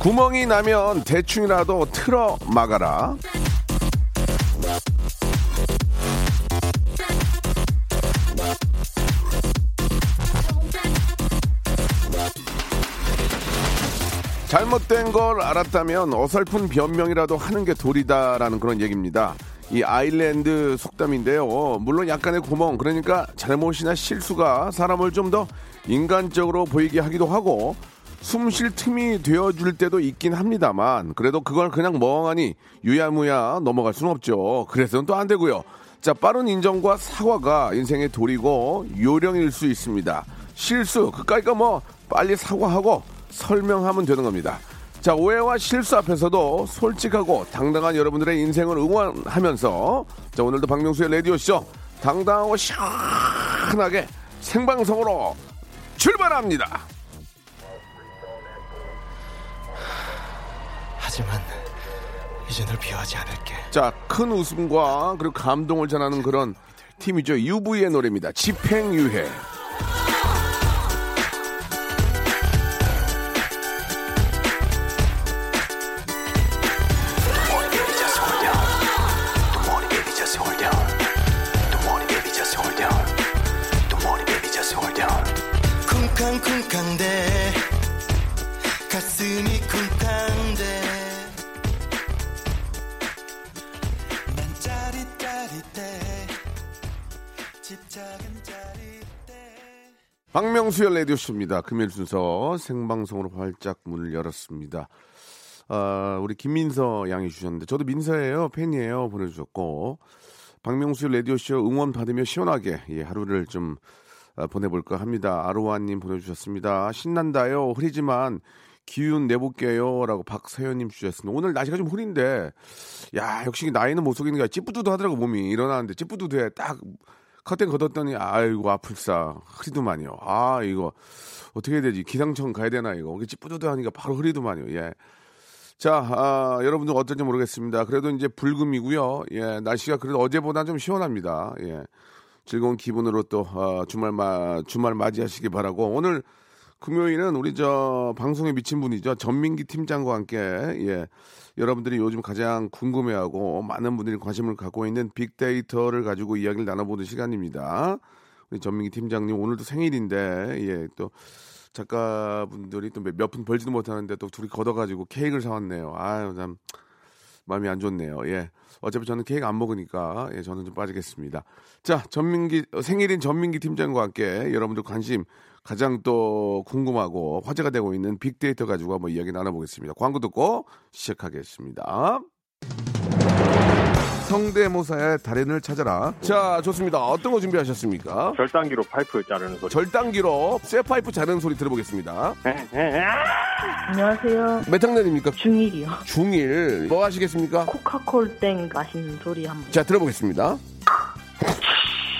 구멍이 나면 대충이라도 틀어 막아라. 잘못된 걸 알았다면 어설픈 변명이라도 하는 게 도리다라는 그런 얘기입니다. 이 아일랜드 속담인데요. 물론 약간의 구멍, 그러니까 잘못이나 실수가 사람을 좀 더 인간적으로 보이게 하기도 하고 숨 쉴 틈이 되어줄 때도 있긴 합니다만 그래도 그걸 그냥 멍하니 유야무야 넘어갈 수는 없죠. 그래서는 또 안 되고요. 자, 빠른 인정과 사과가 인생의 도리고 요령일 수 있습니다. 실수, 그까이까 뭐 빨리 사과하고 설명하면 되는 겁니다. 자, 오해와 실수 앞에서도 솔직하고 당당한 여러분들의 인생을 응원하면서 자, 오늘도 박명수의 라디오 쇼 당당하고 시원하게 생방송으로 출발합니다. 하지만 이제 널 비하하지 않을게. 자, 큰 웃음과 그리고 감동을 전하는 그런 팀이죠. UV의 노래입니다. 집행유해. 박명수의 라디오쇼입니다. 금요일 순서 생방송으로 활짝 문을 열었습니다. 아, 우리 김민서 양이 주셨는데, 저도 민서예요. 팬이에요. 보내주셨고, 박명수의 라디오쇼 응원 받으며 시원하게, 예, 하루를 좀 아, 보내볼까 합니다. 아로하님 보내주셨습니다. 신난다요. 흐리지만 기운 내볼게요. 라고 박서연님 주셨습니다. 오늘 날씨가 좀 흐린데, 야, 역시 나이는 못 속이는 게 찌뿌두두 하더라고, 몸이. 일어나는데 찌뿌두두해. 딱 커튼 걷었더니, 아이고, 아플싸. 흐리더만요. 아, 이거, 어떻게 해야 되지? 기상청 가야 되나, 이거. 이게 찌뿌두두 하니까 바로 흐리더만요. 예. 자, 아, 여러분들 어떨지 모르겠습니다. 그래도 이제 불금이고요. 예, 날씨가 그래도 어제보다 좀 시원합니다. 예. 즐거운 기분으로 또 어, 주말 마 주말 맞이하시기 바라고 오늘 금요일은 우리 저 방송에 미친 분이죠 전민기 팀장과 함께 예 여러분들이 요즘 가장 궁금해하고 많은 분들이 관심을 갖고 있는 빅데이터를 가지고 이야기를 나눠보는 시간입니다. 우리 전민기 팀장님 오늘도 생일인데 예 또 작가분들이 또몇분 벌지도 못하는데 또 둘이 걷어가지고 케이크를 사왔네요. 아유 참 마음이 안 좋네요. 예. 어차피 저는 케이크 안 먹으니까 예, 저는 좀 빠지겠습니다. 자, 전민기 어, 생일인 전민기 팀장과 함께 여러분들 관심 가장 또 궁금하고 화제가 되고 있는 빅데이터 가지고 한번 이야기 나눠보겠습니다. 광고 듣고 시작하겠습니다. 성대모사의 달인을 찾아라. 자, 좋습니다. 어떤 거 준비하셨습니까? 절단기로 파이프 자르는 소리. 절단기로 쇠 파이프 자르는 소리 들어보겠습니다. 안녕하세요. 몇 학년입니까? 중1이요. 중1. 뭐 하시겠습니까? 코카콜 땡 마신 소리 한번. 자, 들어보겠습니다.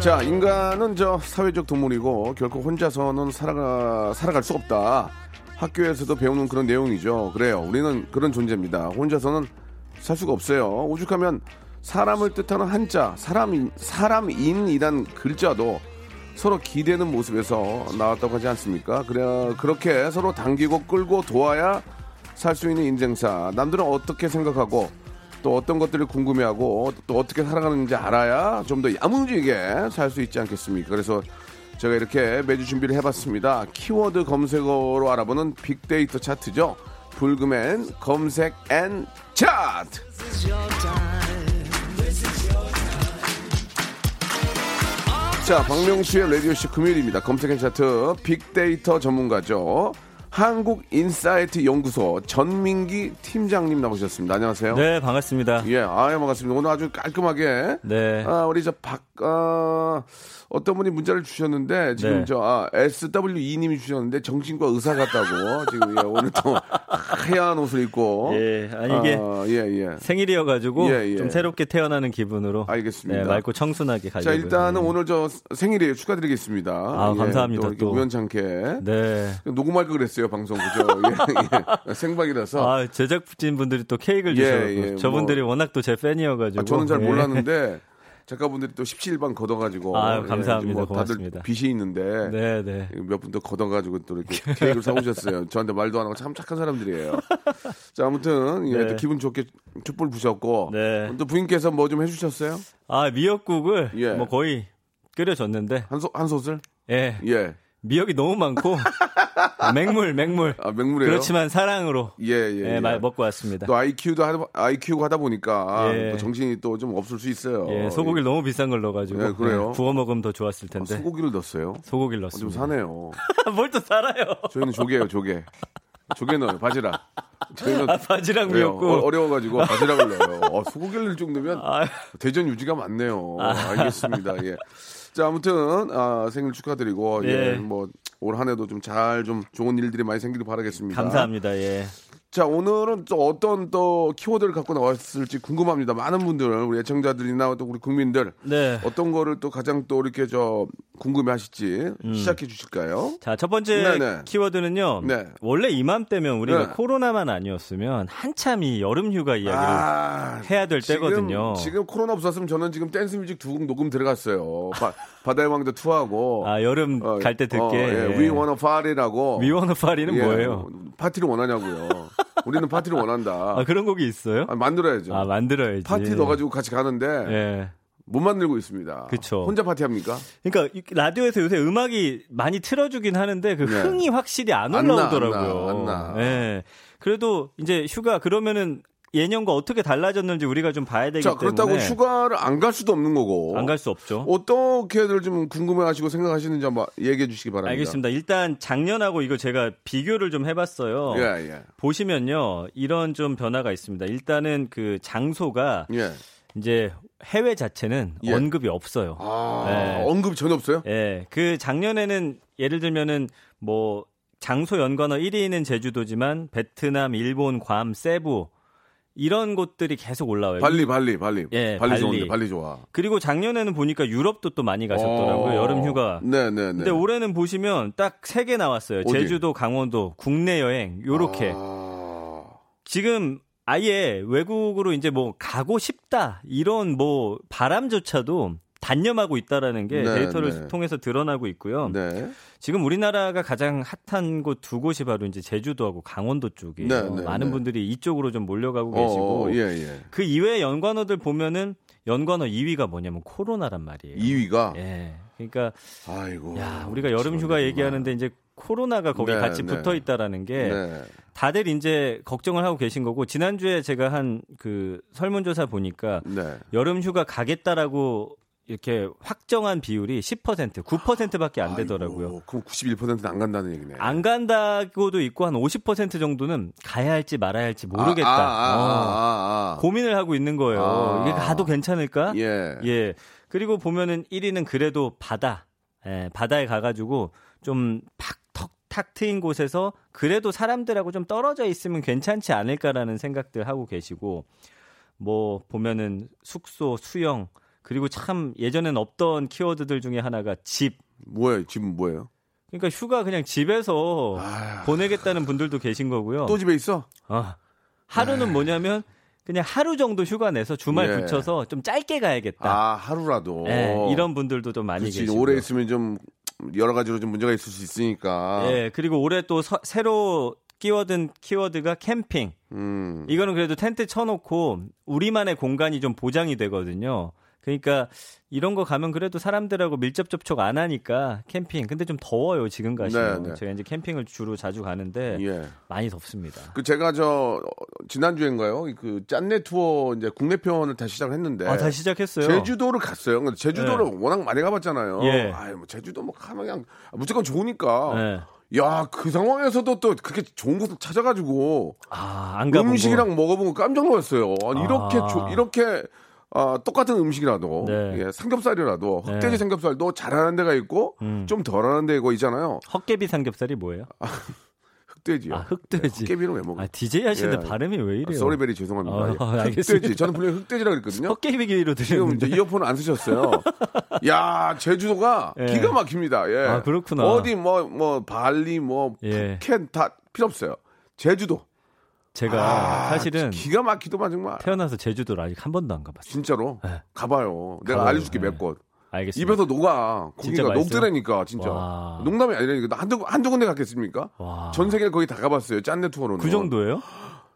자, 인간은 저 사회적 동물이고 결코 혼자서는 살아가, 살아갈 수 없다. 학교에서도 배우는 그런 내용이죠. 그래요. 우리는 그런 존재입니다. 혼자서는 살 수가 없어요. 오죽하면 사람을 뜻하는 한자, 사람인, 사람인이란 글자도 서로 기대는 모습에서 나왔다고 하지 않습니까? 그래, 그렇게 서로 당기고 끌고 도와야 살 수 있는 인생사. 남들은 어떻게 생각하고 또 어떤 것들을 궁금해하고 또 어떻게 살아가는지 알아야 좀 더 야무지게 살 수 있지 않겠습니까? 그래서 제가 이렇게 매주 준비를 해봤습니다. 키워드 검색어로 알아보는 빅데이터 차트죠. 불금엔 검색 N 차트. 자, 박명수의 라디오쇼 금요일입니다. 검색 N 차트 빅데이터 전문가죠. 한국인사이트 연구소 전민기 팀장님 나오셨습니다. 안녕하세요. 네, 반갑습니다. 예, 아유, 반갑습니다. 오늘 아주 깔끔하게. 네. 아, 우리 저 박, 아, 어 떤 분이 문자를 주셨는데, 지금 네. 저, 아, SW2님이 주셨는데, 정신과 의사 같다고. 지금, 예, 오늘 또 하얀 옷을 입고. 예, 아니 이게 아, 예, 예. 생일이어가지고 예, 예. 좀 새롭게 태어나는 기분으로 알겠습니다. 네, 맑고 청순하게 가려고. 자, 일단은 오늘 저 생일이에요. 축하드리겠습니다. 아, 감사합니다, 또 또. 우연찮게. 네. 녹음할 걸 그랬어요, 방송. 그죠? 예, 예. 생방이라서. 아, 제작진 분들이 또 케이크를 예, 주셔서 예, 저분들이 워낙 또 제 팬이어가지고. 아, 저는 잘 예. 몰랐는데 작가분들이 또 17반 걷어가지고 아유, 감사합니다. 뭐 다들 고맙습니다. 빚이 있는데 네, 네. 몇 분 더 걷어가지고 또 이렇게 케이크를 사오셨어요. 저한테 말도 안 하고 참 착한 사람들이에요. 자 아무튼 예, 네. 또 기분 좋게 촛불 부셨고 네. 또 부인께서 뭐 좀 해주셨어요? 아, 미역국을 예. 뭐 거의 끓여줬는데. 한, 소, 한 솥을? 예. 예. 미역이 너무 많고 맹물, 맹물. 아 맹물이에요. 그렇지만 사랑으로 예, 예, 예, 예. 말 먹고 왔습니다. 또 IQ도 하다, IQ가 하다 보니까 예. 또 정신이 또 좀 없을 수 있어요. 예, 소고기를 너무 비싼 걸 넣어가지고 예, 그래요? 예, 구워 먹으면 더 좋았을 아, 텐데 소고기를 넣었어요. 소고기를 어, 좀 넣었습니다. 사네요. 뭘 또 살아요? 저희는 조개예요, 조개. 조개 넣어요, 바지락. 저희는 아, 바지락? 미역국. 어, 어려워가지고 바지락을 넣어요. 어, 소고기를 넣을 정도면 아. 대전 유지가 많네요. 알겠습니다. 예. 자, 아무튼 아, 생일 축하드리고 예, 예. 뭐올 한해도 좀 잘 좀 좋은 일들이 많이 생기길 바라겠습니다. 감사합니다. 예. 자, 오늘은 또 어떤 또 키워드를 갖고 나왔을지 궁금합니다. 많은 분들, 우리 애청자들이나 또 우리 국민들 네. 어떤 거를 또 가장 또 이렇게 저 궁금해 하실지 음. 시작해 주실까요? 자, 첫 번째 네네. 키워드는요. 네. 원래 이맘때면 우리가 네. 코로나만 아니었으면 한참 이 여름 휴가 이야기를 아, 해야 될 지금, 때거든요. 지금 코로나 없었으면 저는 지금 댄스 뮤직 두 곡 녹음 들어갔어요. 바, 바다의 왕도 투하고. 아, 여름 어, 갈때 듣게. 어, 예, We Wanna Party라고. We Wanna Party는 예, 뭐예요? 파티를 원하냐고요. 우리는 파티를 원한다. 아, 그런 곡이 있어요? 아, 만들어야죠. 아, 만들어야지. 파티 넣어가지고 같이 가는데 예. 못 만들고 있습니다. 그쵸. 혼자 파티 합니까? 그러니까 이 라디오에서 요새 음악이 많이 틀어주긴 하는데 그 네. 흥이 확실히 안안 나, 올라오더라고요. 안 나, 안 나. 예. 그래도 이제 휴가 그러면은 예년과 어떻게 달라졌는지 우리가 좀 봐야 되기 자, 그렇다고 때문에 휴가를 안 갈 수도 없는 거고. 안 갈 수 없죠. 어떻게들 좀 궁금해하시고 생각하시는지 한번 얘기해 주시기 바랍니다. 알겠습니다. 일단 작년하고 이거 제가 비교를 좀 해봤어요. 예, 예. 보시면요, 이런 좀 변화가 있습니다. 일단은 그 장소가 예. 이제 해외 자체는 예. 언급이 없어요. 아, 네. 언급이 전혀 없어요? 예, 그 작년에는 예를 들면은 뭐 장소 연관어 1위는 제주도지만 베트남, 일본, 괌, 세부 이런 곳들이 계속 올라와요. 발리, 발리, 발리. 예, 발리 발리. 좋은데, 발리 좋아. 그리고 작년에는 보니까 유럽도 또 많이 가셨더라고요. 어. 여름 휴가. 네, 네, 네. 근데 올해는 보시면 딱 세 개 나왔어요. 어디? 제주도, 강원도, 국내 여행 요렇게. 아, 지금 아예 외국으로 이제 뭐 가고 싶다 이런 뭐 바람조차도 단념하고 있다라는 게 네, 데이터를 네. 통해서 드러나고 있고요. 네. 지금 우리나라가 가장 핫한 곳 두 곳이 바로 이제 제주도하고 강원도 쪽이에요. 네, 네, 많은 네. 분들이 이쪽으로 좀 몰려가고 어, 계시고 어, 예, 예. 그 이외의 연관어들 보면은 연관어 2위가 뭐냐면 코로나란 말이에요. 2위가 예. 그러니까 아이고. 야, 우리가 여름 휴가 정말. 얘기하는데 이제 코로나가 거기 네, 같이 네. 붙어 있다라는 게 네. 다들 이제 걱정을 하고 계신 거고 지난주에 제가 한 그 설문조사 보니까 네. 여름 휴가 가겠다라고 이렇게 확정한 비율이 10% 9%밖에 안 되더라고요. 아이고, 그럼 91%는 안 간다는 얘기네. 안 간다고도 있고 한 50% 정도는 가야 할지 말아야 할지 모르겠다. 아, 아, 아, 어, 아, 아. 고민을 하고 있는 거예요. 아. 이게 가도 괜찮을까? 예. 예. 그리고 보면은 1위는 그래도 바다. 예, 바다에 가가지고 좀 팍, 탁 트인 곳에서 그래도 사람들하고 좀 떨어져 있으면 괜찮지 않을까라는 생각들 하고 계시고, 뭐, 보면은 숙소, 수영, 그리고 참 예전엔 없던 키워드들 중에 하나가 집. 뭐예요? 집은 뭐예요? 그러니까 휴가 그냥 집에서 아. 보내겠다는 분들도 계신 거고요. 또 집에 있어? 아, 하루는 뭐냐면 그냥 하루 정도 휴가 내서 주말 예. 붙여서 좀 짧게 가야겠다. 아, 하루라도. 예, 이런 분들도 좀 많이. 계시고. 오래 있으면 좀 여러 가지로 좀 문제가 있을 수 있으니까. 예, 그리고 올해 또 서- 새로 끼워든 키워드가 캠핑. 음. 이거는 그래도 텐트 쳐놓고 우리만의 공간이 좀 보장이 되거든요. 그러니까 이런 거 가면 그래도 사람들하고 밀접 접촉 안 하니까 캠핑. 근데 좀 더워요 지금 가시면. 네, 네. 제가 이제 캠핑을 주로 자주 가는데 예. 많이 덥습니다. 그 제가 저 어, 지난 주인가요? 그 짠내 투어 이제 국내 편을 다시 시작을 했는데 아, 다시 시작했어요. 제주도를 갔어요. 근데 제주도를 워낙 많이 가봤잖아요. 예. 아유, 뭐 제주도 뭐 가면 그냥 무조건 좋으니까. 네. 야, 그 상황에서도 또 그렇게 좋은 곳을 찾아가지고 아, 음식이랑 먹어보고 깜짝 놀랐어요. 아니, 이렇게 아. 조- 이렇게 아, 똑같은 음식이라도 네. 예, 삼겹살이라도 흑돼지 네. 삼겹살도 잘하는 데가 있고 음. 좀 덜하는 데가 있잖아요. 헛개비 삼겹살이 뭐예요? 흑돼지요. 아, 흑돼지. 흑개비는 왜 먹어요? 아, DJ 하시는데 예. 발음이 왜 이래요? 쏘리베리 죄송합니다. 아, 예. 알겠습니다. 흑돼지. 저는 분명히 흑돼지라고 그랬거든요. 헛개비기로 지금 이제 들렸는데. 이어폰 안 쓰셨어요. 야 제주도가 예. 기가 막힙니다. 예. 아, 그렇구나. 어디 뭐 뭐 발리 뭐 예. 푸켓 다 필요 없어요. 제주도. 제가 아, 사실은 기가 막히더만 정말. 태어나서 제주도를 아직 한 번도 안 가봤어요. 진짜로 네. 가봐요. 내가 가봐요. 알려줄게 네. 몇 곳. 알겠습니다. 입에서 녹아. 진짜 고기가? 녹더라니까 진짜. 와. 농담이 아니라니까. 나 한두 한두 군데 갔겠습니까? 와. 전 세계를 거의 다 가봤어요. 짠내 투어로는. 그 정도예요?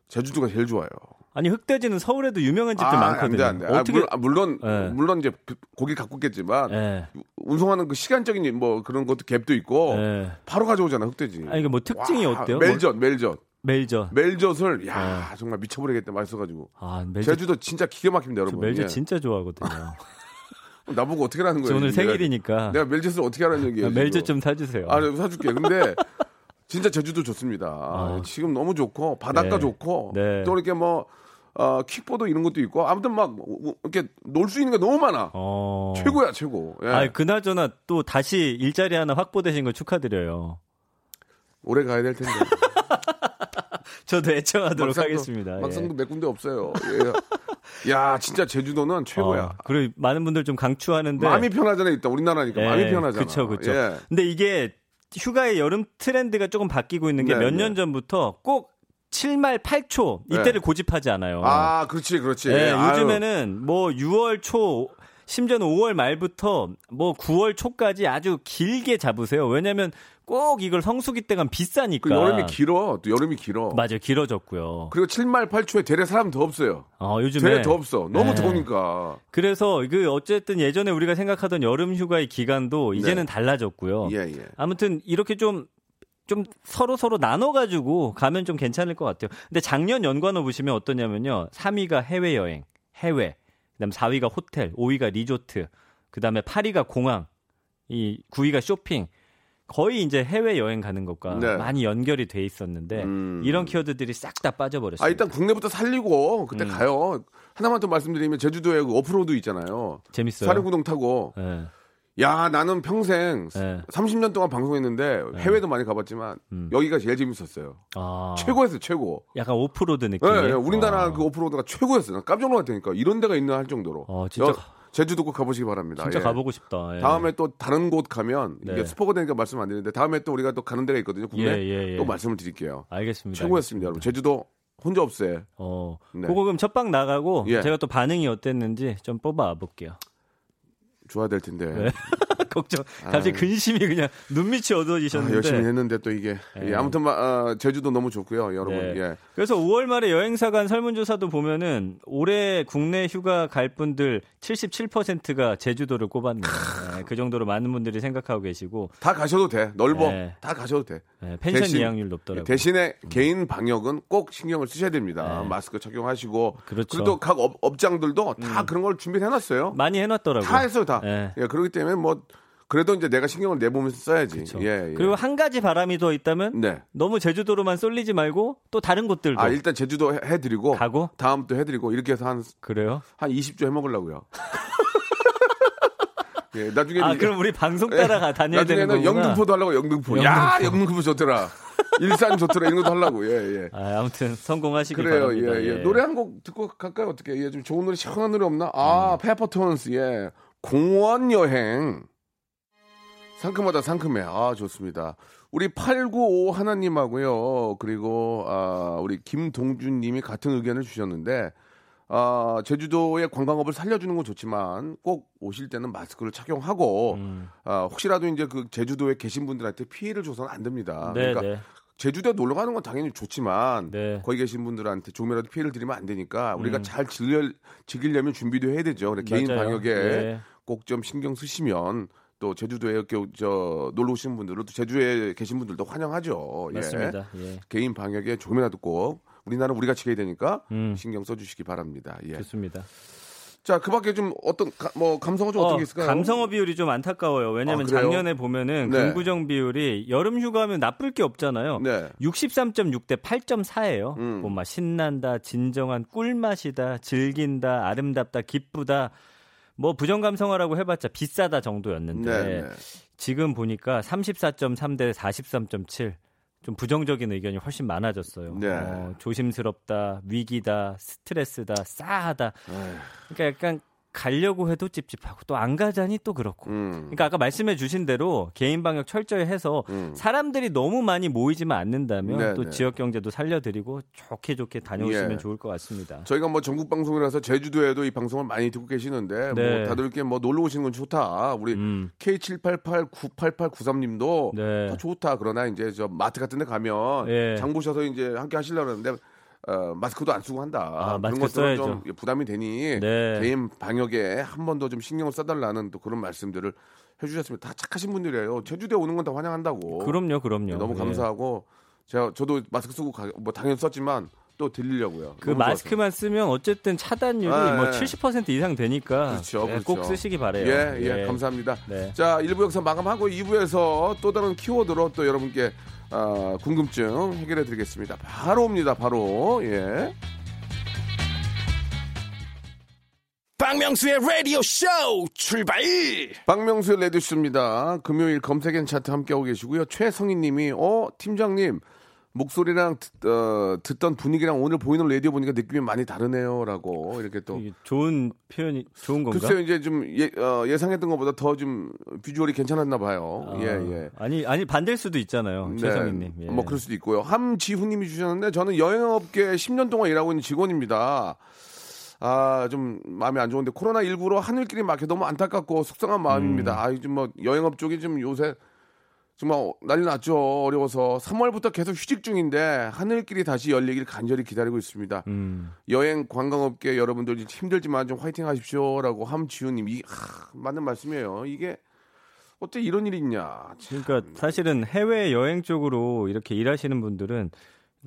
제주도가 제일 좋아요. 아니 흑돼지는 서울에도 유명한 집들 아, 많거든요. 안 돼, 안 돼. 아, 어떻게? 물- 아, 물론 네. 물론 이제 고기 갖고 있겠지만 예. 운송하는 그 시간적인 뭐 그런 것도 갭도 있고 예. 바로 가져오잖아 흑돼지. 아니 이게 뭐 특징이 와, 어때요? 멜젓, 멜젓, 멜젓. 멜젓을 야 정말 미쳐버리겠다 맛있어가지고. 아 멜젓. 제주도 진짜 기가 막힙니다, 저 여러분. 멜젓 예. 진짜 좋아하거든요. 나보고 어떻게 하는 저 거예요? 오늘 지금? 생일이니까 내가, 내가 멜젓을 어떻게 하라는 얘기예요? 아, 멜젓? 좀 사주세요. 아, 내가 사줄게. 근데 진짜 제주도 좋습니다. 아. 지금 너무 좋고 바닷가 네. 좋고 네. 또 이렇게 뭐 어, 킥보드 이런 것도 있고 아무튼 막 이렇게 놀 수 있는 게 너무 많아. 어. 최고야 최고. 예. 아 그나저나 또 다시 일자리 하나 확보되신 거 축하드려요. 오래 가야 될 텐데. 저도 애청하도록 막상도- 하겠습니다. 예. 막상도 몇 군데 없어요. 예. 야 진짜 제주도는 최고야. 어, 그리고 많은 분들 좀 강추하는데 마음이 편하잖아 일단 우리나라니까 예, 마음이 편하잖아. 그쵸, 그쵸. 예. 근데 이게 휴가의 여름 트렌드가 조금 바뀌고 있는 게 네, 몇년 네. 전부터 꼭 7말 8초 이때를 고집하지 않아요. 아 그렇지 그렇지. 예. 요즘에는 뭐 6월 초 심지어는 5월 말부터 뭐 9월 초까지 아주 길게 잡으세요. 왜냐면 꼭 이걸 성수기 때 가면 비싸니까. 그 여름이 길어. 또 여름이 길어. 맞아요. 길어졌고요. 그리고 7말 8초에 대래 사람 더 없어요. 어, 요즘에 대래 더 없어. 너무 네. 더우니까. 그래서 그 어쨌든 예전에 우리가 생각하던 여름 휴가의 기간도 이제는 달라졌고요. 네. 예, 예. 아무튼 이렇게 좀좀 서로 서로 나눠 가지고 가면 좀 괜찮을 것 같아요. 근데 작년 연관어 보시면 어떠냐면요. 3위가 해외 여행, 해외. 그다음 4위가 호텔, 5위가 리조트. 그다음에 8위가 공항. 이 9위가 쇼핑. 거의 이제 해외 여행 가는 것과 네. 많이 연결이 돼 있었는데 음. 이런 키워드들이 싹 다 빠져버렸어요. 아 일단 국내부터 살리고 그때 음. 가요. 하나만 더 말씀드리면 제주도에 그 오프로드 있잖아요. 재밌어요. 사륜구동 타고 예. 야 나는 평생 네. 30년 동안 방송했는데 해외도 많이 가봤지만 음. 여기가 제일 재밌었어요. 아, 최고였어요 최고. 약간 오프로드 예, 느낌. 예, 우리나라 그 오프로드가 최고였어요. 난 깜짝 놀랐다니까 이런 데가 있나 할 정도로. 어, 진짜 여- 제주도 꼭 가보시기 바랍니다. 진짜 예. 가보고 싶다. 예. 다음에 또 다른 곳 가면 이게 네. 스포가 되니까 말씀 안 드리는데 다음에 또 우리가 또 가는 데가 있거든요. 국내 예, 예, 예. 또 말씀을 드릴게요. 알겠습니다. 최고였습니다, 여러분. 제주도 혼자 없어요. 어, 네. 그거 그럼 첫방 나가고 예. 제가 또 반응이 어땠는지 좀 뽑아 볼게요. 좋아야 될 텐데. 네. 걱정. 갑자기 근심이 그냥 눈밑이 아, 어두워지셨는데. 열심히 했는데 또 이게 예. 예, 아무튼 마- 아, 제주도 너무 좋고요, 여러분. 네. 예. 그래서 5월 말에 여행사 간 설문조사도 보면은 올해 국내 휴가 갈 분들 77%가 제주도를 꼽았네요. 네, 그 정도로 많은 분들이 생각하고 계시고 다 가셔도 돼. 넓어. 네. 다 가셔도 돼. 네, 펜션 대신- 이용률 높더라고요. 대신에 개인 방역은 꼭 신경을 쓰셔야 됩니다. 네. 마스크 착용하시고. 그렇죠. 그리고 각 업, 업장들도 다 그런 걸 준비해 놨어요. 많이 해 놨더라고요. 다 했어요, 다. 네. 예, 그렇기 때문에 뭐 그래도 이제 내가 신경을 내보면서 써야지. 그렇죠. 예, 예. 그리고 한 가지 바람이 더 있다면 네. 너무 제주도로만 쏠리지 말고 또 다른 곳들도 아, 일단 제주도 해- 해드리고 가고 다음 또 해드리고 이렇게 해서 한, 그래요? 한 20주 해먹으려고요. 예, 나중에 아 그럼 우리 방송 따라 가 다녀야 되는 나중에는 거구나. 영등포도 하려고 영등포. 야, 영등포 좋더라. 일산 좋더라 이런 것도 하려고. 예, 예. 아, 아무튼 성공하시길 그래요. 바랍니다. 예, 예. 노래 한 곡 듣고 갈까요? 어떻게? 예, 좀 좋은 노래 시원한 노래 없나? 아, 페퍼톤스. 예. 공원 여행. 상큼하다 상큼해. 아, 좋습니다. 우리 895 하나님하고요. 그리고 아, 우리 김동준 님이 같은 의견을 주셨는데 아, 제주도의 관광업을 살려주는 건 좋지만 꼭 오실 때는 마스크를 착용하고 음. 아, 혹시라도 이제 그 제주도에 계신 분들한테 피해를 줘서는 안 됩니다. 네, 그러니까 네. 제주도에 놀러 가는 건 당연히 좋지만 네. 거기 계신 분들한테 조금이라도 피해를 드리면 안 되니까 우리가 음. 잘 즐겨, 즐기려면 준비도 해야 되죠. 개인. 방역에 예. 꼭좀 신경 쓰시면 또 제주도에 저 놀러 오시는 분들은 또 제주에 계신 분들도 환영하죠. 예. 맞습니다. 예. 개인 방역에 조금이라도 꼭 우리나라 우리가 지켜야 되니까 음. 신경 써주시기 바랍니다. 예. 좋습니다. 자, 그 밖에 좀 어떤 가- 뭐 감성어 좀 어, 떤게 있을까요? 감성어 비율이 좀 안타까워요. 왜냐하면 아, 그래요? 작년에 보면은 네. 긍부정 비율이 여름 휴가하면 나쁠 게 없잖아요. 네. 63.6 대 8.4예요. 음. 뭐막 신난다, 진정한 꿀맛이다, 즐긴다, 아름답다, 기쁘다. 뭐 부정 감성어라고 해봤자 비싸다 정도였는데 네, 네. 지금 보니까 34.3 대 43.7. 좀 부정적인 의견이 훨씬 많아졌어요. 네. 어, 조심스럽다, 위기다, 스트레스다, 싸하다. 그러니까 약간 가려고 해도 찝찝하고 또 안 가자니 또 그렇고. 음. 그러니까 아까 말씀해 주신 대로 개인 방역 철저히 해서 음. 사람들이 너무 많이 모이지만 않는다면 네, 또 네. 지역 경제도 살려드리고 좋게 좋게 다녀오시면 예. 좋을 것 같습니다. 저희가 뭐 전국 방송이라서 제주도에도 이 방송을 많이 듣고 계시는데 네. 뭐 다들 이렇게 뭐 놀러 오시는 건 좋다. 우리 음. K78898893님도 네. 다 좋다. 그러나 이제 저 마트 같은 데 가면 예. 장 보셔서 이제 함께 하시려고 하는데 어, 마스크도 안 쓰고 한다. 아, 그런 것들은 써야죠. 좀 부담이 되니 네. 개인 방역에 한 번 더 좀 신경을 써달라는 또 그런 말씀들을 해주셨습니다. 다 착하신 분들이에요. 제주도에 오는 건 다 환영한다고. 그럼요, 그럼요. 너무 예. 감사하고 제가 저도 마스크 쓰고 가, 뭐 당연히 썼지만 또 들리려고요. 그 마스크만 쓰면 어쨌든 차단율이 아, 뭐 예. 70% 이상 되니까 그렇죠, 예, 그렇죠. 꼭 쓰시기 바래요. 예, 예, 감사합니다. 네. 자, 1부 여기서 마감하고 2부에서 또 다른 키워드로 또 여러분께 아, 궁금증 해결해 드리겠습니다. 바로 옵니다, 바로. 예. 박명수의 라디오 쇼 출발! 박명수의 레디쇼입니다. 금요일 검색엔 차트 함께하고 계시고요. 최성희 님이, 어, 팀장님, 목소리랑 듣, 어, 듣던 분위기랑 오늘 보이는 라디오 보니까 느낌이 많이 다르네요. 라고 이렇게 또. 좋은 표현이 좋은 건가? 글쎄요, 이제 좀 예, 어, 예상했던 것보다 더 좀 비주얼이 괜찮았나 봐요. 아, 예, 예. 아니 아니 반대일 수도 있잖아요. 최성희님. 예. 뭐 그럴 수도 있고요. 함지훈님이 주셨는데 저는 여행업계 10년 동안 일하고 있는 직원입니다. 아, 좀 마음이 안 좋은데 코로나 19로 하늘길이 막혀 너무 안타깝고 속상한 마음입니다. 음. 아, 요즘 뭐 여행업 쪽이 좀 요새 정말 난리 났죠. 어려워서 3월부터 계속 휴직 중인데 하늘길이 다시 열리길 간절히 기다리고 있습니다. 음. 여행 관광업계 여러분들 힘들지만 좀 화이팅 하십시오라고 함지훈님 이 아, 맞는 말씀이에요. 이게 어째 이런 일이 있냐. 참. 그러니까 사실은 해외 여행 쪽으로 이렇게 일하시는 분들은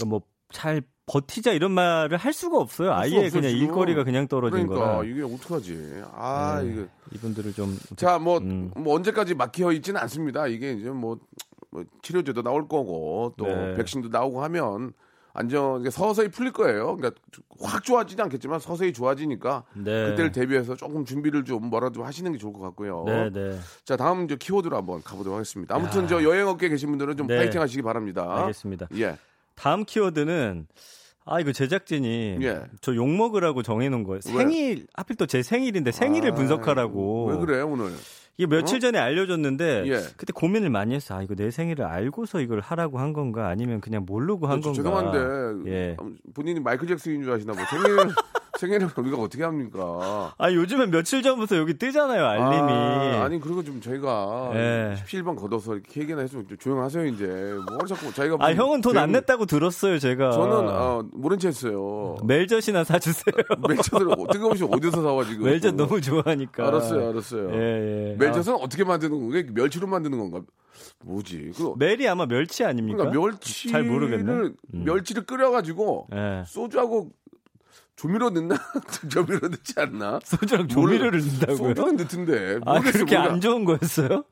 뭐 잘 버티자 이런 말을 할 수가 없어요. 아예 없어요, 그냥 지금. 일거리가 그냥 떨어진 그러니까 거라. 이게 어떡하지? 아, 네, 이거 이분들을 좀 자, 뭐, 음. 뭐 언제까지 막혀 있지는 않습니다. 이게 이제 뭐, 뭐 치료제도 나올 거고 또 네. 백신도 나오고 하면 안전 이게 서서히 풀릴 거예요. 그러니까 확 좋아지지 않겠지만 서서히 좋아지니까 네. 그때를 대비해서 조금 준비를 좀 뭐라도 하시는 게 좋을 것 같고요. 네, 네. 자, 다음 이제 키워드로 한번 가보도록 하겠습니다. 아무튼 저 여행업계 계신 분들은 좀 네. 파이팅 하시기 바랍니다. 알겠습니다. 예. 다음 키워드는 아 이거 제작진이 예. 저욕 먹으라고 정해놓은 거예요. 생일 하필 또 제 생일인데 생일을 아, 분석하라고. 왜 그래 오늘? 이게 며칠 전에 알려줬는데 예. 그때 고민을 많이 했어. 아 이거 내 생일을 알고서 이걸 하라고 한 건가 아니면 그냥 모르고 한 저- 건가. 죄송한데 예. 본인이 마이클 잭슨인 줄 아시나 뭐 생일 생일을 우리가 어떻게 합니까? 아 요즘엔 며칠 전부터 여기 뜨잖아요 알림이. 아, 니 그리고 좀 저희가 예. 17번 걷어서 이렇게 얘기나 좀 조용하세요 이제. 뭐 자꾸 자기가 아뭐 형은 돈 안 냈다고 들었어요 제가. 저는 어, 모른 체 했어요. 멜젓이나 사주세요. 멜젓을 뜬금없이 어디서 사와 지금? 멜젓 너무 좋아하니까. 알았어요, 알았어요. 예, 예. 멜젓은 어떻게 만드는 건가? 멸치로 만드는 건가? 뭐지? 그 멜이 아마 멸치 아닙니까? 그러니까 멸치를 잘 모르겠네. 음. 멸치를 끓여가지고 예. 소주하고 조미료 넣나? 조미료 넣지 않나? 소주랑 조미료를 몰라. 넣는다고요? 소주는 넣던데. 아 그렇게 몰라. 안 좋은 거였어요?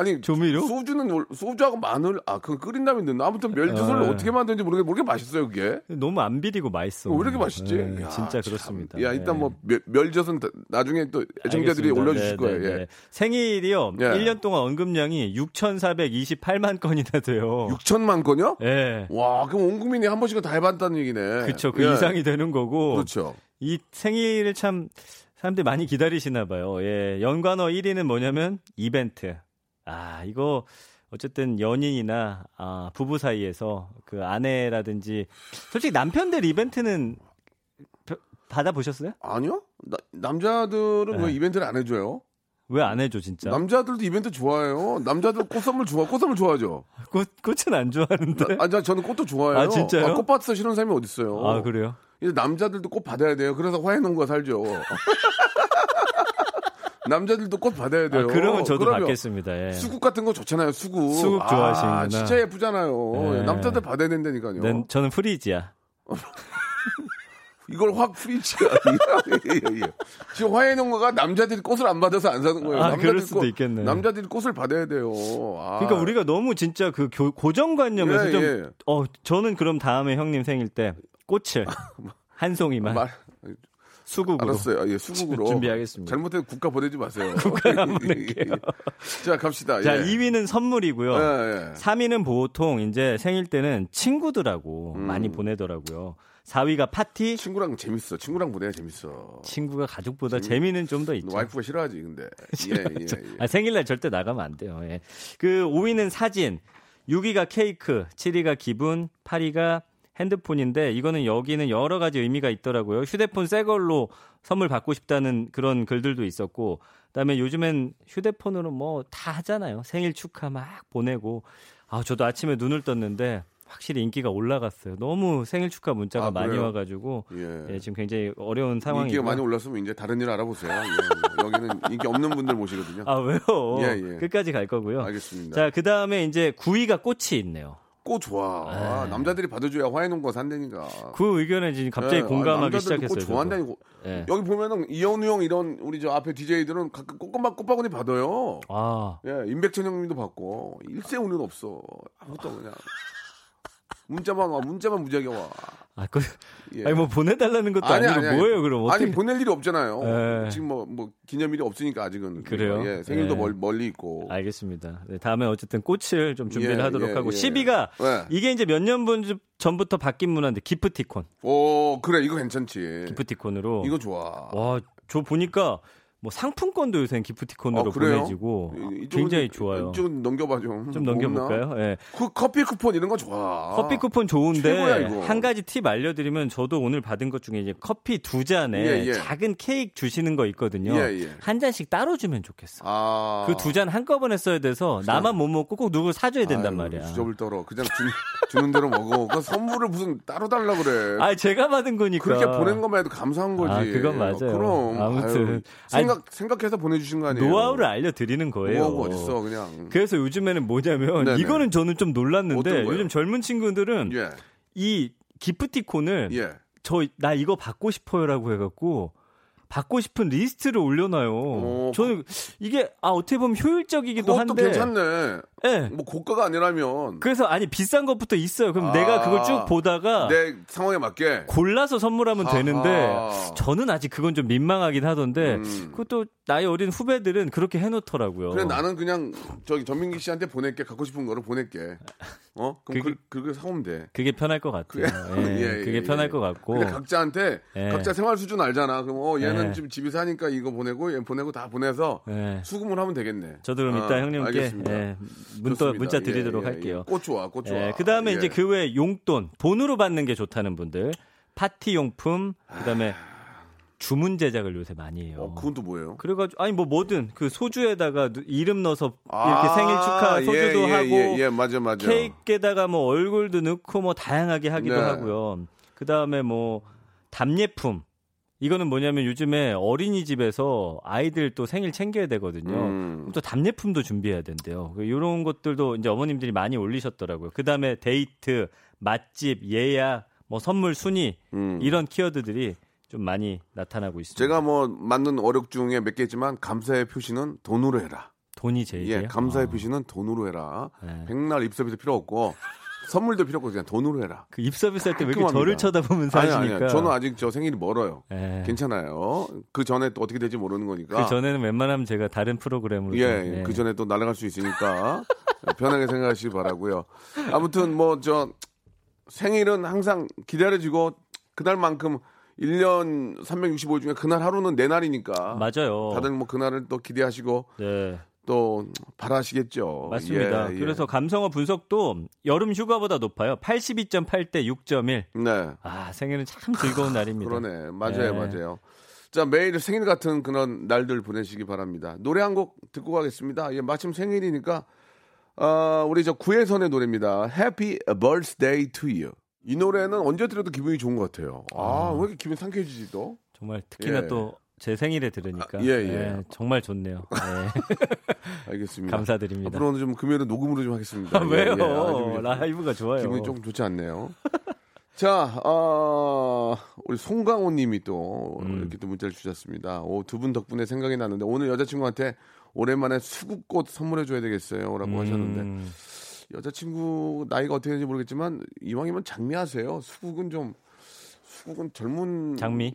아니 조미료? 소주는 월- 소주하고 마늘 아 그거 끓인 다음에 넣나 아무튼 멸젓을 네. 어떻게 만드는지 모르겠 모르게 맛있어요 그게. 너무 안 비리고 맛있어. 왜 이렇게 맛있지? 네, 야, 진짜 참. 그렇습니다. 야 일단 네. 뭐 멸, 멸젓은 다- 나중에 또 애청자들이 알겠습니다. 올려주실 네, 거예요. 네, 예. 네. 생일이요. 예. 1년 동안 언급량이 6,428만 건이나 돼요. 6천만 건요? 예. 와 그럼 온 국민이 한 번씩은 다 해봤다는 얘기네. 그렇죠. 그 예. 이상이 되는 거고. 그렇죠. 이 생일을 참 사람들이 많이 기다리시나 봐요. 예. 연관어 1위는 뭐냐면 이벤트. 아, 이거 어쨌든 연인이나 아, 부부 사이에서 그 아내라든지 솔직히 남편들 이벤트는 벼- 받아 보셨어요? 아니요? 나- 남자들은 네. 왜 이벤트를 안 해줘요? 왜 안 해줘 진짜? 남자들도 이벤트 좋아해요. 남자들 꽃 선물 좋아, 꽃 선물 좋아하죠. 꽃 꽃은 안 좋아하는데. 아, 저- 저는 꽃도 좋아해요. 아, 진짜요? 꽃 받아서 싫은 사람이 어디 있어요? 아 그래요? 이제 남자들도 꽃 받아야 돼요. 그래서 화해농가 살죠. 남자들도 꽃 받아야 돼요. 아, 그러면 저도 그러면 받겠습니다. 예. 수국 같은 거 좋잖아요. 수국. 수국 좋아하시는구나. 아, 진짜 예쁘잖아요. 네. 남자들 받아야 된다니까요. 난 저는 프리지야. 이걸 확 프리치가. 예, 예, 예. 지금 화해농가가 남자들이 꽃을 안 받아서 안 사는 거예요. 아, 그럴 수도 꽃- 있겠네. 남자들이 꽃을 받아야 돼요. 아. 그러니까 우리가 너무 진짜 그 교- 고정관념에서 예, 좀, 예. 어, 저는 그럼 다음에 형님 생일 때 꽃을 한 송이만 말, 수국으로 알았어요. 예, 수국으로. 준비하겠습니다. 잘못해서 국가 보내지 마세요. 국가 안 보낼게요. 자, 갑시다. 자, 예. 2위는 선물이고요. 예, 예. 3위는 보통 이제 생일 때는 친구들하고 음. 많이 보내더라고요. 4위가 파티. 친구랑 재밌어. 친구랑 보내야 재밌어. 친구가 가족보다 재미 는 좀 더 있죠. 와이프가 싫어하지, 근데. 예, 예, 예. 아, 생일날 절대 나가면 안 돼요. 예. 그 5위는 사진, 6위가 케이크, 7위가 기분, 8위가 핸드폰인데 이거는 여기는 여러 가지 의미가 있더라고요. 휴대폰 새 걸로 선물 받고 싶다는 그런 글들도 있었고 그다음에 요즘엔 휴대폰으로 뭐 다 하잖아요. 생일 축하 막 보내고 아 저도 아침에 눈을 떴는데 확실히 인기가 올라갔어요. 너무 생일 축하 문자가 아, 많이? 와가지고 예. 예, 지금 굉장히 어려운 상황이고 인기가 많이 올랐으면 이제 다른 일 알아보세요. 예, 예. 여기는 인기 없는 분들 모시거든요. 아 왜요? 예, 예. 끝까지 갈 거고요. 알겠습니다. 자, 그 다음에 이제 9위가 꽃이 있네요. 꽃 좋아. 아, 남자들이 받아줘야 화해농가 산다니까. 그 의견에 지금 갑자기 예, 공감하기 아, 시작했어요. 꽃 저도. 좋아한다니까. 예. 여기 보면은 이현우 형 이런 우리 저 앞에 DJ들은 가끔 꽃바, 꽃바구니 받아요. 아, 예, 임백천 형님도 받고 일세 우는 없어. 아무것도 그냥 문자만 와, 문자만 무지하게 와. 아, 그, 예. 아니 뭐 보내달라는 것도 아니, 고 뭐예요, 그럼 어떻게? 아니 보낼 일이 없잖아요. 예. 지금 뭐뭐 기념일이 없으니까 아직은 그래요? 예, 생일도 예. 멀, 멀리 있고. 알겠습니다. 네, 다음에 어쨌든 꽃을 좀 준비를 예, 하도록 예, 하고 예. 10위가 네. 이게 이제 몇 년 전부터 바뀐 문화인데 기프티콘, 오 그래 이거 괜찮지. 기프티콘으로. 이거 좋아. 와, 저 보니까 뭐 상품권도 요새 기프티콘으로 어, 그래요? 보내지고 이- 굉장히 좀- 좋아요. 이쪽은 넘겨봐 좀. 좀? 넘겨볼까요? 예. 그 커피 쿠폰 이런 거 좋아. 커피 쿠폰 최고야, 좋은데 이거. 한 가지 팁 알려드리면 저도 오늘 받은 것 중에 이제 커피 두 잔에 예, 예. 작은 케이크 주시는 거 있거든요. 예, 예. 한 잔씩 따로 주면 좋겠어. 아. 그 두 잔 한꺼번에 써야 돼서 나만 못 먹고 꼭 누구 사줘야 된단 아유, 말이야. 주접을 떨어. 그냥 주, 주는 대로 먹어. 그 선물을 무슨 따로 달라 그래. 아 제가 받은 거니까. 그렇게 보낸 것만 해도 감사한 거지. 아, 그건 맞아요. 그럼 아무튼. 아유, 생각 생각해서 보내주신 거 아니에요. 노하우를 알려드리는 거예요. 노하우가 어딨어 그냥. 그래서 요즘에는 뭐냐면 네네. 이거는 저는 좀 놀랐는데? 요즘 젊은 친구들은 예, 이 기프티콘을 예. 저나 이거 받고 싶어요라고 해갖고 받고 싶은 리스트를 올려놔요. 어, 저는 이게 아 어떻게 보면 효율적이기도 그것도 한데. 괜찮네. 예. 뭐 고가가 아니라면 그래서 아니 비싼 것부터 있어요. 그럼 아, 내가 그걸 쭉 보다가 내 상황에 맞게. 골라서 선물하면 아하. 되는데 저는 아직 그건 좀 민망하긴 하던데 음. 그것도 나이 어린 후배들은 그렇게 해놓더라고요. 그래 나는 그냥 저기 전민기 씨한테 보낼게 갖고 싶은 거를 보낼게. 어? 그럼 그게- 그, 그게 사오면 돼. 그게 편할 것 같아요. 그게- 예, 예, 예, 그게 예. 편할 것 같고. 근데 각자한테 예. 각자 생활 수준 알잖아. 그럼 어 얘는 예. 지금 집에 사니까 이거 보내고 얘 보내고 다 보내서 예. 수금을 하면 되겠네. 저도 그럼 아, 이따 형님께 알겠습니다. 예, 문자. 문자 예, 드리도록 예, 할게요. 예. 꽃 좋아, 꽃 좋아. 그 다음에 예. 이제 그 외에 용돈, 돈으로 받는 게 좋다는 분들, 파티 용품, 그 다음에 주문 제작을 요새 많이 해요. 어, 그건 또 뭐예요? 그래가지고 아니 뭐 뭐든 그 소주에다가 누- 이름 넣어서 아, 이렇게 생일 축하 소주도 예, 예, 하고 예, 예, 맞아, 맞아. 케이크에다가 뭐 얼굴도 넣고 뭐 다양하게 하기도 네. 하고요. 그 다음에 뭐 답례품. 이거는 뭐냐면 요즘에 어린이집에서 아이들 또 생일 챙겨야 되거든요. 음. 또 답례품도 준비해야 된대요. 이런 것들도 이제 어머님들이 많이 올리셨더라고요. 그 다음에 데이트, 맛집, 예약, 뭐 선물 순위 음. 이런 키워드들이 좀 많이 나타나고 있습니다. 제가 뭐 맞는 어력 중에 몇개 있지만 감사의 표시는 돈으로 해라. 돈이 제일이에요. 예, 감사의 어. 표시는 돈으로 해라. 네. 백날 입서비스 필요 없고 선물도 필요 없고 그냥 돈으로 해라. 그 입서비스 할 때 왜 이렇게. 저를 쳐다보면서 아니 하시니까. 아니요. 저는 아직 저 생일이 멀어요. 예. 괜찮아요. 그 전에 또 어떻게 될지 모르는 거니까. 그 전에는 웬만하면 제가 다른 프로그램으로 예, 좀, 예, 그 전에 또 날아갈 수 있으니까 편하게 생각하시기 바라고요. 아무튼 뭐 저 생일은 항상 기다려지고 그날만큼 1년 365일 중에 그날 하루는 내 날이니까 맞아요. 다들 뭐 그날을 또 기대하시고 네. 또 바라시겠죠. 맞습니다. 예, 예. 그래서 감성어 분석도 여름 휴가보다 높아요. 82.8대 6.1. 네. 아, 생일은 참 즐거운 날입니다. 그러네. 맞아요, 네. 맞아요. 자, 매일 생일 같은 그런 날들 보내시기 바랍니다. 노래 한 곡 듣고 가겠습니다. 예, 마침 생일이니까, 아, 우리 저 구혜선의 노래입니다. Happy Birthday to You. 이 노래는 언제 들어도 기분이 좋은 것 같아요. 아, 왜 이렇게 기분 상쾌해지지 또? 정말 특히나 예. 또 제 생일에 들으니까 아, 예, 예. 정말 좋네요. 네. 알겠습니다. 감사드립니다. 앞으로는 좀 금요일은 녹음으로 좀 하겠습니다. 아, 왜요? 예, 예. 아, 좀 라이브가 좋아요. 기분이 조금 좋지 않네요. 자, 어, 우리 송강호 님이 또 음. 이렇게 또 문자를 주셨습니다. 오, 두분 덕분에 생각이 나는데 오늘 여자친구한테 오랜만에 수국꽃 선물해 줘야 되겠어요. 라고 하셨는데 음, 여자친구 나이가 어떻게 되는지 모르겠지만 이왕이면 장미하세요. 수국은 좀 수국은 젊은 장미.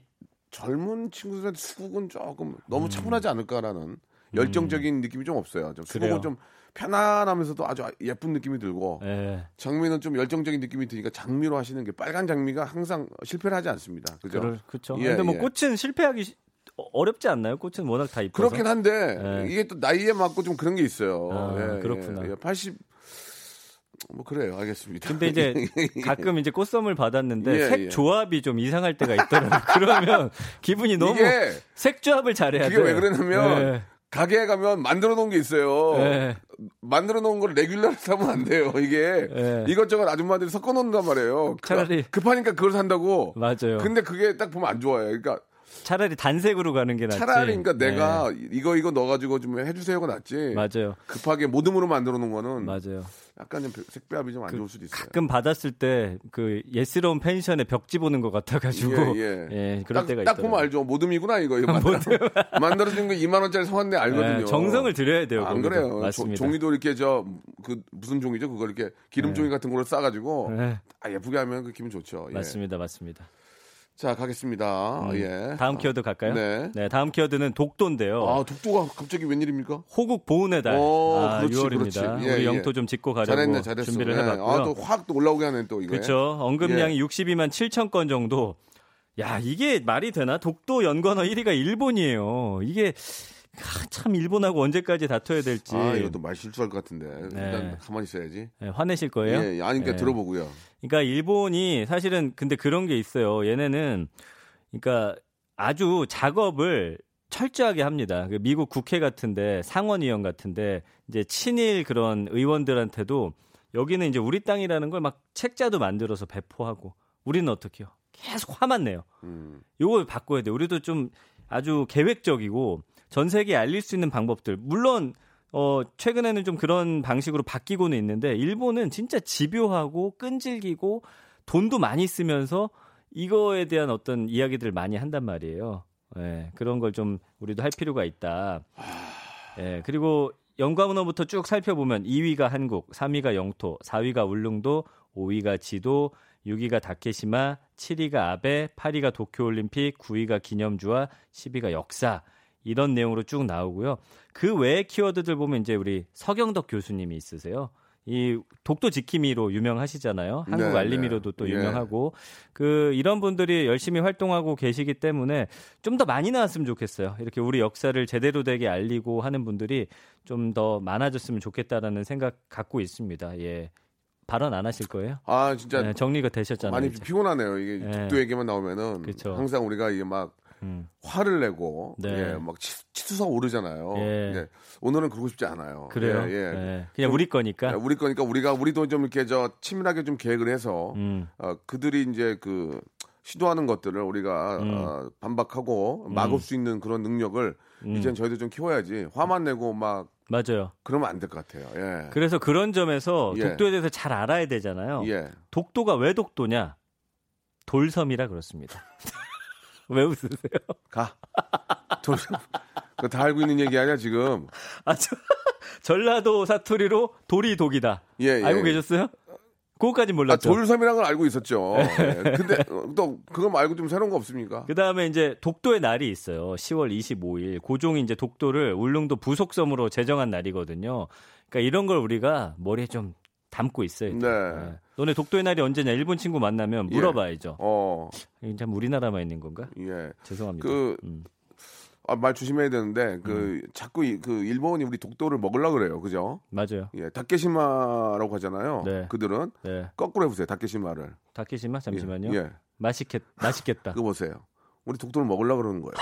젊은 친구들한테 수국은 조금 너무 차분하지 않을까라는 열정적인 느낌이 좀 없어요. 좀 수국은. 좀 편안하면서도 아주 예쁜 느낌이 들고 예. 장미는 좀 열정적인 느낌이 드니까 장미로 하시는 게 빨간 장미가 항상 실패를 하지 않습니다. 그죠? 그렇죠. 예, 근데 뭐 예. 꽃은 실패하기 시- 어- 어렵지 않나요? 꽃은 워낙 다 이뻐서. 그렇긴 한데 예. 이게 또 나이에 맞고 좀 그런 게 있어요. 아, 예, 그렇구나. 예, 예. 80. 뭐 그래요. 알겠습니다. 근데 이제 가끔 이제 꽃선물 받았는데 예, 색 예. 조합이 좀 이상할 때가 있더라고요. 그러면 기분이 너무 색 조합을 잘해야 돼. 그게 왜 그러냐면 예. 가게에 가면 만들어 놓은 게 있어요. 예. 만들어 놓은 걸 레귤러로 사면 안 돼요. 이게 예. 이것저것 아줌마들이 섞어 놓는단 말이에요. 그- 차라리- 급하니까 그걸 산다고. 맞아요. 근데 그게 딱 보면 안 좋아요. 그러니까 차라리 단색으로 가는 게 낫지. 차라리 그러니까 내가 네. 이거 이거 넣어가지고 좀 해주세요가 낫지. 맞아요. 급하게 모듬으로 만들어 놓은 거는 맞아요. 약간 좀 색배합이 좀안 좋을 수도 있어요. 가끔 받았을 때 그 예스러운 펜션에 벽지 보는 것 같아가지고 예, 예. 그럴 딱, 때가 딱 있더라고요. 보면 알죠. 모듬이구나 이거. 이거 만들어, 만들어진 거 2만 원짜리 사왔네 알거든요. 예, 정성을 들여야 돼요. 안 거기도. 그래요. 맞습니다. 조- 종이도 이렇게 저 그 무슨 종이죠? 그걸 이렇게 기름 종이 같은 걸로 싸가지고 네, 아, 예쁘게 하면 그 기분 좋죠. 예. 맞습니다, 맞습니다. 자 가겠습니다. 음, 예. 다음 키워드 갈까요? 네. 다음 키워드는 독도인데요. 아 독도가 갑자기 웬일입니까? 호국 보훈의 달. 오, 아, 그렇지, 6월입니다. 그렇지. 예, 우리 예. 영토 좀 짚고 가려고 잘했네, 잘했어. 준비를 예. 해봤고요. 아, 또확 또 올라오게 하네 또 이거. 그렇죠. 언급량이 예. 62만 7천 건 정도. 야, 이게 말이 되나? 독도 연관어 1위가 일본이에요. 이게 아, 참 일본하고 언제까지 다퉈야 될지. 아 이것도 말 실수할 것 같은데 네. 일단 가만히 있어야지. 예, 화내실 거예요? 예, 아니 그러니까 예. 들어보고요. 그러니까 일본이 사실은 근데 그런 게 있어요. 얘네는 그러니까 아주 작업을 철저하게 합니다. 그 미국 국회 같은데 상원의원 같은데 이제 친일 그런 의원들한테도 여기는 이제 우리 땅이라는 걸 막 책자도 만들어서 배포하고 우리는 어떻게요? 계속 화만 내요. 음. 요걸 바꿔야 돼. 우리도 좀 아주 계획적이고 전 세계에 알릴 수 있는 방법들. 물론 어 최근에는 좀 그런 방식으로 바뀌고는 있는데 일본은 진짜 집요하고 끈질기고 돈도 많이 쓰면서 이거에 대한 어떤 이야기들을 많이 한단 말이에요. 예, 그런 걸 좀 우리도 할 필요가 있다. 예, 그리고 연관문어부터 쭉 살펴보면 2위가 한국, 3위가 영토, 4위가 울릉도, 5위가 지도, 6위가 다케시마, 7위가 아베, 8위가 도쿄올림픽, 9위가 기념주와 10위가 역사. 이런 내용으로 쭉 나오고요. 그 외의 키워드들 보면 이제 우리 서경덕 교수님이 있으세요. 이 독도 지킴이로 유명하시잖아요. 한국 네, 알림이로도 네. 또 예. 유명하고 그 이런 분들이 열심히 활동하고 계시기 때문에 좀 더 많이 나왔으면 좋겠어요. 이렇게 우리 역사를 제대로 되게 알리고 하는 분들이 좀 더 많아졌으면 좋겠다라는 생각 갖고 있습니다. 예. 발언 안 하실 거예요? 아 진짜 네, 정리가 되셨잖아요. 많이 이제. 피곤하네요. 이게 예. 독도 얘기만 나오면은 그쵸. 항상 우리가 이게 막 음. 화를 내고 네. 예, 막 치, 치솟아 오르잖아요. 예. 예. 오늘은 그러고 싶지 않아요. 그래요. 예, 예. 예. 그냥 우리 거니까. 예, 우리 거니까 우리가 우리도 좀 이렇게 저 치밀하게 좀 계획을 해서 음. 어, 그들이 이제 그 시도하는 것들을 우리가 음. 어, 반박하고 막을 수 있는 그런 능력을 음. 이젠 저희도 좀 키워야지 화만 내고 막 맞아요. 그러면 안 될 것 같아요. 예. 그래서 그런 점에서 예. 독도에 대해서 잘 알아야 되잖아요. 예. 독도가 왜 독도냐? 돌섬이라 그렇습니다. 왜 웃으세요? 가. 다 알고 있는 얘기 아니야 지금. 아, 저, 전라도 사투리로 돌이 독이다. 예, 예. 알고 계셨어요? 그거까지 아, 몰랐죠. 돌섬이라는 걸 알고 있었죠. 예. 근데 어, 또 그거 말고 좀 새로운 거 없습니까? 그 다음에 이제 독도의 날이 있어요. 10월 25일. 고종이 이제 독도를 울릉도 부속섬으로 제정한 날이거든요. 그러니까 이런 걸 우리가 머리에 좀 담고 있어요. 네. 너네 독도의 날이 언제냐? 일본 친구 만나면 예. 물어봐야죠. 어, 이게 참 우리나라만 있는 건가? 예. 죄송합니다. 그, 음. 아, 말 조심해야 되는데, 그, 자꾸 이- 그 일본이 우리 독도를 먹으려 그래요. 그죠? 맞아요. 예. 다케시마라고 하잖아요. 네. 그들은 네. 거꾸로 해보세요. 다케시마를. 다케시마 잠시만요. 예. 예. 맛있겠 맛있겠다. 그거 보세요. 우리 독도를 먹으려 그러는 거예요.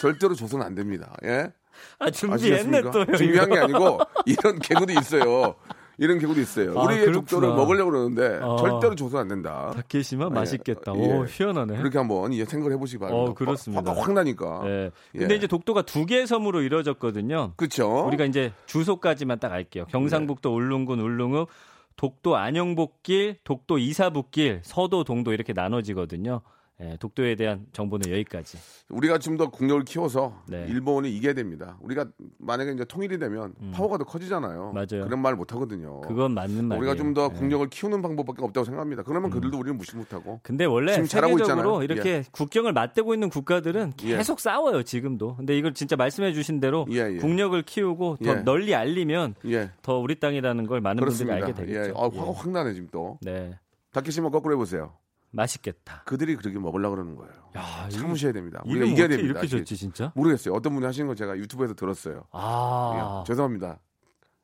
절대로 줘서는 안 됩니다. 예? 아 준비했네? 또요. 준비한 게. 아니고 이런 개구도 있어요. 이런 개구도 있어요. 아, 우리의 그렇구나. 독도를 먹으려고 그러는데 어. 절대로 줘서는 안 된다. 다케시마 예. 맛있겠다. 예. 오 희한하네. 그렇게 한번 이 생각을 해보시기 바랍니다. 어, 그렇습니다. 화가 확 나니까. 예. 근데 예. 이제 독도가 두 개의 섬으로 이루어졌거든요. 그렇죠. 우리가 이제 주소까지만 딱 알게요. 경상북도 울릉군 울릉읍, 독도 안영복길, 독도 이사북길, 서도 동도 이렇게 나눠지거든요. 예, 독도에 대한 정보는 여기까지. 우리가 좀 더 국력을 키워서 네. 일본이 이겨야 됩니다. 우리가 만약에 이제 통일이 되면 파워가 더 커지잖아요. 음. 맞아요. 그런 말 못 하거든요. 그건 맞는 말이에요. 우리가 좀더 예. 국력을 키우는 방법밖에 없다고 생각합니다. 그러면 그들도 우리는 무시 못하고. 근데 원래 지금 잘하고 있잖아요. 이렇게 국경을 맞대고 있는 국가들은 예. 계속 싸워요 지금도. 근데 이걸 진짜 말씀해 주신 대로 예, 예. 국력을 키우고 더 예. 널리 알리면 예, 더 우리 땅이라는 걸 많은 그렇습니다. 분들이 알게 되겠죠. 예, 아, 예. 화가 확 나네 지금 또. 네, 다케시마 거꾸로 해보세요. 맛있겠다. 그들이 그렇게 먹으려고 그러는 거예요. 야, 참으셔야 됩니다. 우리가 이겨야 됩니다. 이렇게? 졌지 진짜? 모르겠어요. 어떤 분이 하시는 거 제가 유튜브에서 들었어요. 아, 예, 죄송합니다.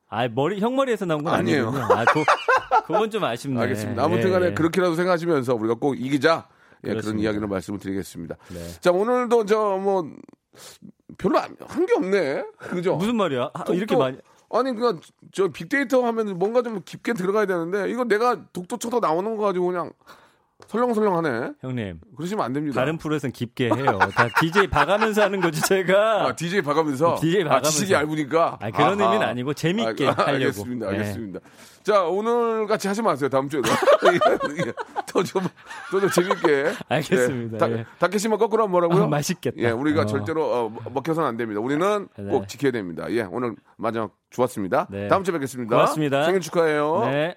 아 머리 형 머리에서 나온 건 아니에요. 아, 그, 그건 좀 아쉽네. 알겠습니다. 아무튼간에 예, 예. 그렇게라도 생각하시면서 우리가 꼭 이기자. 예, 그런. 이야기를 말씀을 드리겠습니다. 네. 자, 오늘도 저 뭐 별로 한 게 없네. 그죠? 무슨 말이야? 아, 독도- 이렇게 많이 아니 그저 빅데이터 하면 뭔가 좀 깊게 들어가야 되는데 이거 내가 독도 쳐서 나오는 거 가지고 그냥 설렁설렁하네. 형님 그러시면 안 됩니다. 다른 프로에서는 깊게 해요. 다 DJ 봐가면서 하는 거지 제가. 아, DJ 봐가면서 DJ 아, 봐가면서. 지식이 얇으니까 아, 그런 아하. 의미는 아니고 재밌게 아, 하려고. 알겠습니다. 네. 알겠습니다. 자, 오늘 같이 하지 마세요. 다음 주에도. 더좀 더좀 재밌게. 알겠습니다. 예. 다, 예. 다케시마 거꾸로 하면 뭐라고요? 아, 맛있겠다. 예, 우리가 어. 절대로 어, 먹혀서는 안 됩니다. 우리는 네. 꼭 지켜야 됩니다. 예, 오늘 마지막 좋았습니다. 네. 다음 주에 뵙겠습니다. 고맙습니다. 생일 축하해요. 네.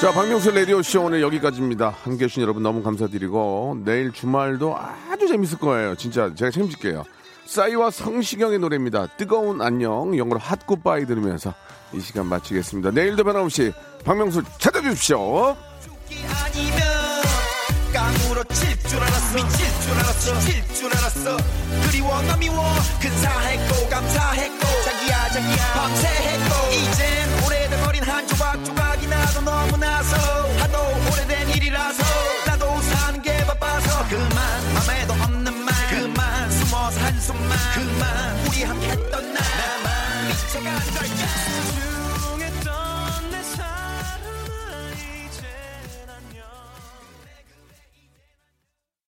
자, 박명수 라디오쇼 오늘 여기까지입니다. 함께 해주신 여러분 너무 감사드리고, 내일 주말도 아주 재밌을 거예요. 진짜 제가 책임질게요. 싸이와 성시경의 노래입니다. 뜨거운 안녕, 영어로 핫굿바이 들으면서 이 시간 마치겠습니다. 내일도 변함없이 박명수 찾아주십시오. 깡으로 칠줄 알았어 미칠 줄 알았어 미칠 줄 알았어 그리워 나 미워 근사했고 감사했고 자기야 자기야 밤새 했고 이젠 떨어진 한 조각 조각이 나도 너무나서 하도 오래된 일이라서 나도 사는 게 바빠서 그만 맘에도 없는 말 그만 숨어서 한숨만 그만 우리 함께 했던 날 나만 미쳐간 걸까